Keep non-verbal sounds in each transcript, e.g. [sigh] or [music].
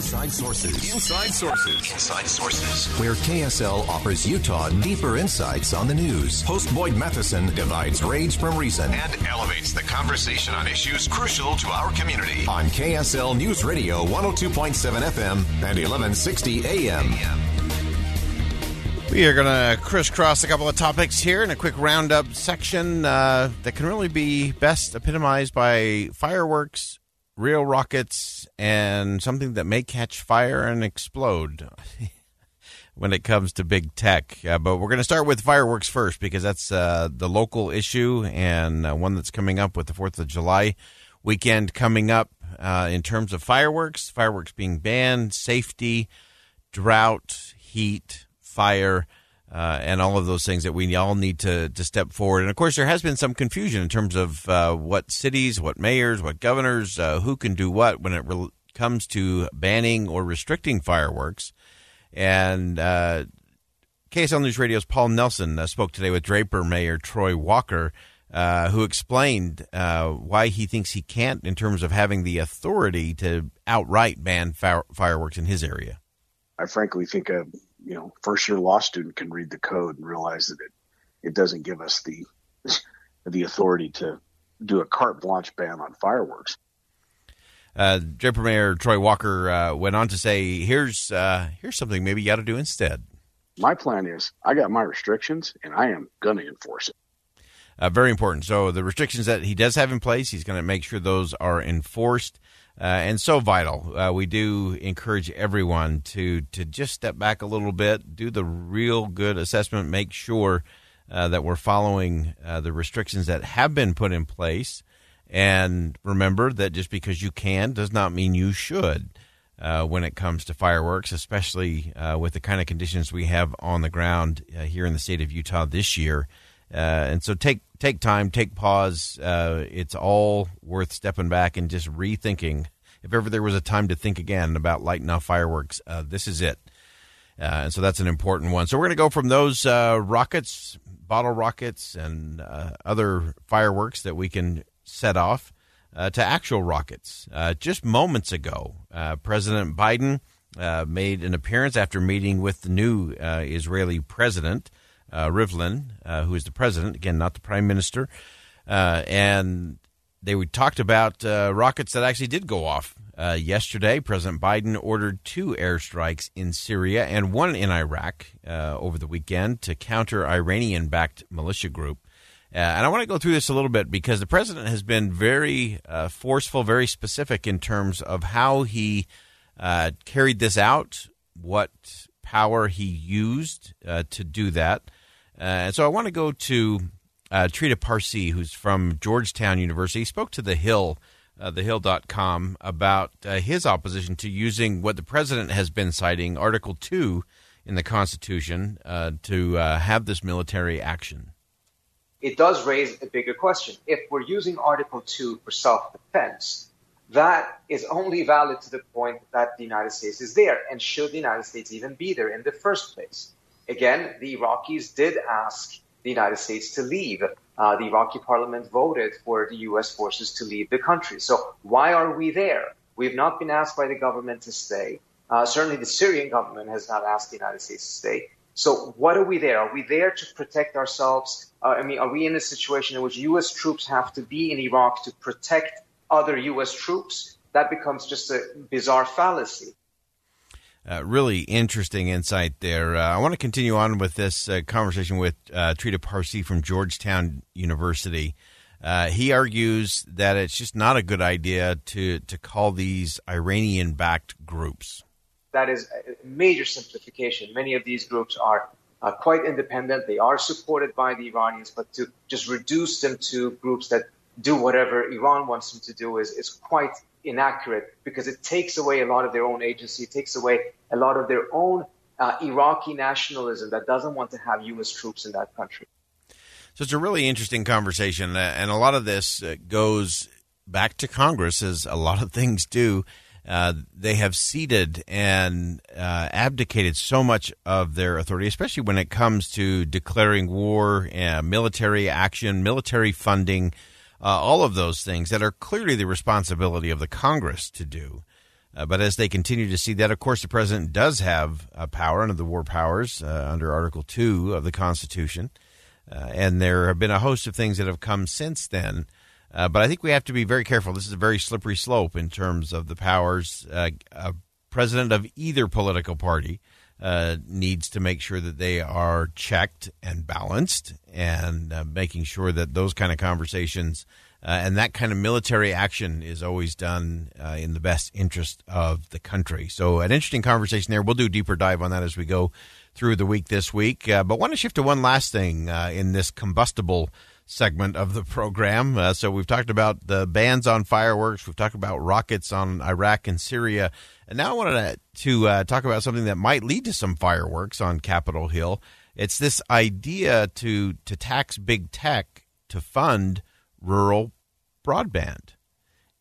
Inside Sources. Inside Sources. Inside Sources. Where KSL offers Utah deeper insights on the news. Host Boyd Matheson divides rage from reason and elevates the conversation on issues crucial to our community. On KSL News Radio 102.7 FM and 1160 AM. We are going to crisscross a couple of topics here in a quick roundup section uh, that can really be best epitomized by fireworks, real rockets, and something that may catch fire and explode [laughs] when it comes to big tech. Uh, but we're going to start with fireworks first because that's uh, the local issue and uh, one that's coming up with the 4th of July weekend coming up uh, in terms of fireworks, fireworks being banned, safety, drought, heat fire, uh, and all of those things that we all need to, to step forward. And of course, there has been some confusion in terms of uh, what cities, what mayors, what governors, uh, who can do what when it re- comes to banning or restricting fireworks. And uh, KSL News Radio's Paul Nelson uh, spoke today with Draper Mayor Troy Walker. Uh, who explained why he thinks he can't, in terms of having the authority to outright ban fire- fireworks in his area? I frankly think a you know first year law student can read the code and realize that it it doesn't give us the [laughs] the authority to do a carte blanche ban on fireworks. Uh, Draper Mayor Troy Walker uh, went on to say, "Here's uh, here's something maybe you got to do instead." My plan is I got my restrictions and I am going to enforce it. Uh, very important. So the restrictions that he does have in place, he's going to make sure those are enforced. Uh, and so vital. Uh, we do encourage everyone to to just step back a little bit, do the real good assessment, make sure uh, that we're following uh, the restrictions that have been put in place, and remember that just because you can does not mean you should. Uh, when it comes to fireworks, especially uh, with the kind of conditions we have on the ground here in the state of Utah this year, and so take take time, take pause. Uh, it's all worth stepping back and just rethinking. If ever there was a time to think again about lighting off fireworks, uh, this is it. Uh, and so that's an important one. So we're going to go from those uh, rockets, bottle rockets, and uh, other fireworks that we can set off uh, to actual rockets. just moments ago, President Biden made an appearance after meeting with the new Israeli president uh, Rivlin, uh, who is the president, again, not the prime minister. Uh, and they talked about uh, rockets that actually did go off. Uh, yesterday, President Biden ordered two airstrikes in Syria and one in Iraq uh, over the weekend to counter Iranian backed militia group. and I want to go through this a little bit because the president has been very forceful, very specific in terms of how he carried this out, what power he used to do that. Uh, and so I want to go to uh, Trita Parsi, who's from Georgetown University. He spoke to The Hill, uh, thehill.com, about uh, his opposition to using what the president has been citing, Article 2 in the Constitution, uh, to uh, have this military action. It does raise a bigger question. If we're using Article 2 for self defense, that is only valid to the point that the United States is there. And should the United States even be there in the first place? Again, the Iraqis did ask the United States to leave. Uh, the Iraqi parliament voted for the U.S. forces to leave the country. So why are we there? We have not been asked by the government to stay. Uh, certainly, the Syrian government has not asked the United States to stay. So what are we there? Are we there to protect ourselves? Uh, I mean, are we in a situation in which U.S. troops have to be in Iraq to protect other U.S. troops? That becomes just a bizarre fallacy. Uh, really interesting insight there. Uh, I want to continue on with this uh, conversation with uh, Trita Parsi from Georgetown University. Uh, he argues that it's just not a good idea to, to call these Iranian backed groups. That is a major simplification. Many of these groups are quite independent. They are supported by the Iranians, but to just reduce them to groups that do whatever Iran wants them to do is, is quite inaccurate because it takes away a lot of their own agency. It takes away a lot of their own uh, Iraqi nationalism that doesn't want to have U.S. troops in that country. So it's a really interesting conversation, uh, and a lot of this uh, goes back to Congress, as a lot of things do. Uh, they have ceded and uh, abdicated so much of their authority, especially when it comes to declaring war, uh, military action, military funding, uh, all of those things that are clearly the responsibility of the Congress to do. Uh, but as they continue to see that, of course, the president does have a power under the war powers under Article 2 of the Constitution. and there have been a host of things that have come since then uh, but I think we have to be very careful. This is a very slippery slope in terms of the powers. Uh, president of either political party uh, needs to make sure that they are checked and balanced, and uh, making sure that those kind of conversations uh, and that kind of military action is always done uh, in the best interest of the country. So, an interesting conversation there. We'll do a deeper dive on that as we go through the week this week. but want to shift to one last thing in this combustible segment of the program. Uh, so we've talked about the bans on fireworks. We've talked about rockets on Iraq and Syria. And now I wanted to, to uh, talk about something that might lead to some fireworks on Capitol Hill. It's this idea to to tax big tech to fund rural broadband.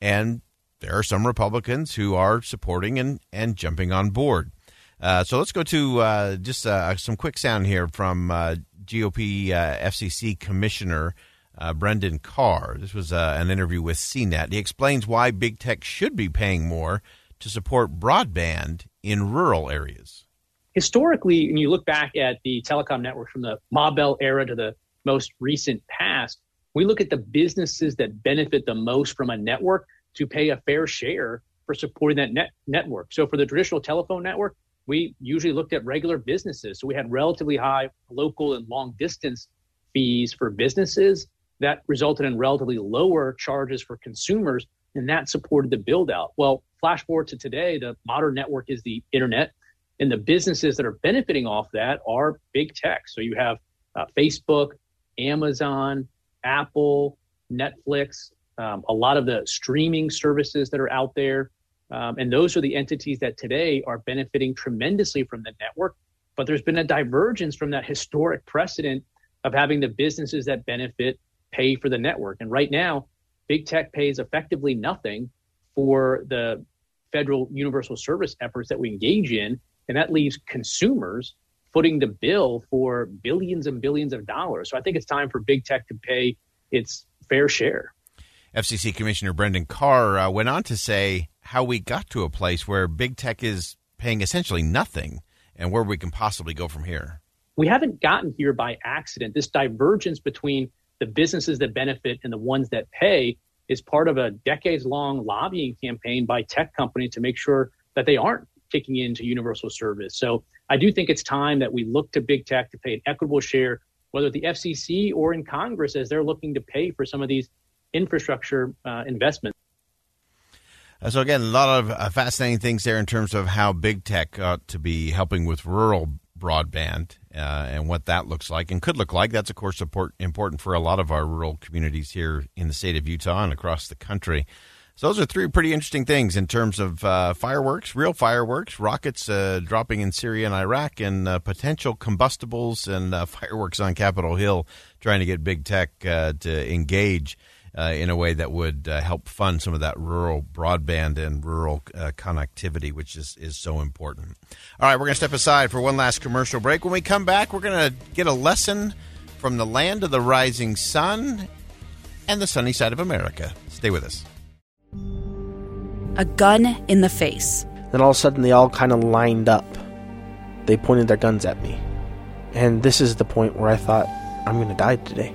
And there are some Republicans who are supporting and, and jumping on board. Uh, so let's go to uh, just uh, some quick sound here from uh, GOP uh, FCC Commissioner uh, Brendan Carr. This was uh, an interview with CNET. He explains why big tech should be paying more to support broadband in rural areas. Historically, when you look back at the telecom network from the Ma Bell era to the most recent past, we look at the businesses that benefit the most from a network to pay a fair share for supporting that net network. So for the traditional telephone network, we usually looked at regular businesses. So we had relatively high local and long distance fees for businesses that resulted in relatively lower charges for consumers, and that supported the build out. Well, flash forward to today, the modern network is the internet, and the businesses that are benefiting off that are big tech. So you have uh, Facebook, Amazon, Apple, Netflix, um, a lot of the streaming services that are out there. Um, and those are the entities that today are benefiting tremendously from the network. But there's been a divergence from that historic precedent of having the businesses that benefit pay for the network. And right now, big tech pays effectively nothing for the federal universal service efforts that we engage in. And that leaves consumers footing the bill for billions and billions of dollars. So I think it's time for big tech to pay its fair share. FCC Commissioner Brendan Carr uh, went on to say how we got to a place where big tech is paying essentially nothing and where we can possibly go from here. We haven't gotten here by accident. This divergence between the businesses that benefit and the ones that pay is part of a decades long lobbying campaign by tech companies to make sure that they aren't kicking into universal service. So I do think it's time that we look to big tech to pay an equitable share, whether at the FCC or in Congress as they're looking to pay for some of these infrastructure uh, investments. Uh, so again, a lot of uh, fascinating things there in terms of how big tech ought to be helping with rural broadband uh, and what that looks like and could look like. That's of course support, important for a lot of our rural communities here in the state of Utah and across the country. So those are three pretty interesting things in terms of uh, fireworks, real fireworks, rockets uh, dropping in Syria and Iraq, and uh, potential combustibles and [laughs] fireworks on Capitol Hill, trying to get big tech to engage uh, in a way that would uh, help fund some of that rural broadband and rural uh, connectivity, which is, is so important. All right, we're going to step aside for one last commercial break. When we come back, we're going to get a lesson from the land of the rising sun and the sunny side of America. Stay with us. A gun in the face. Then all of a sudden, they all kind of lined up. They pointed their guns at me. And this is the point where I thought, I'm going to die today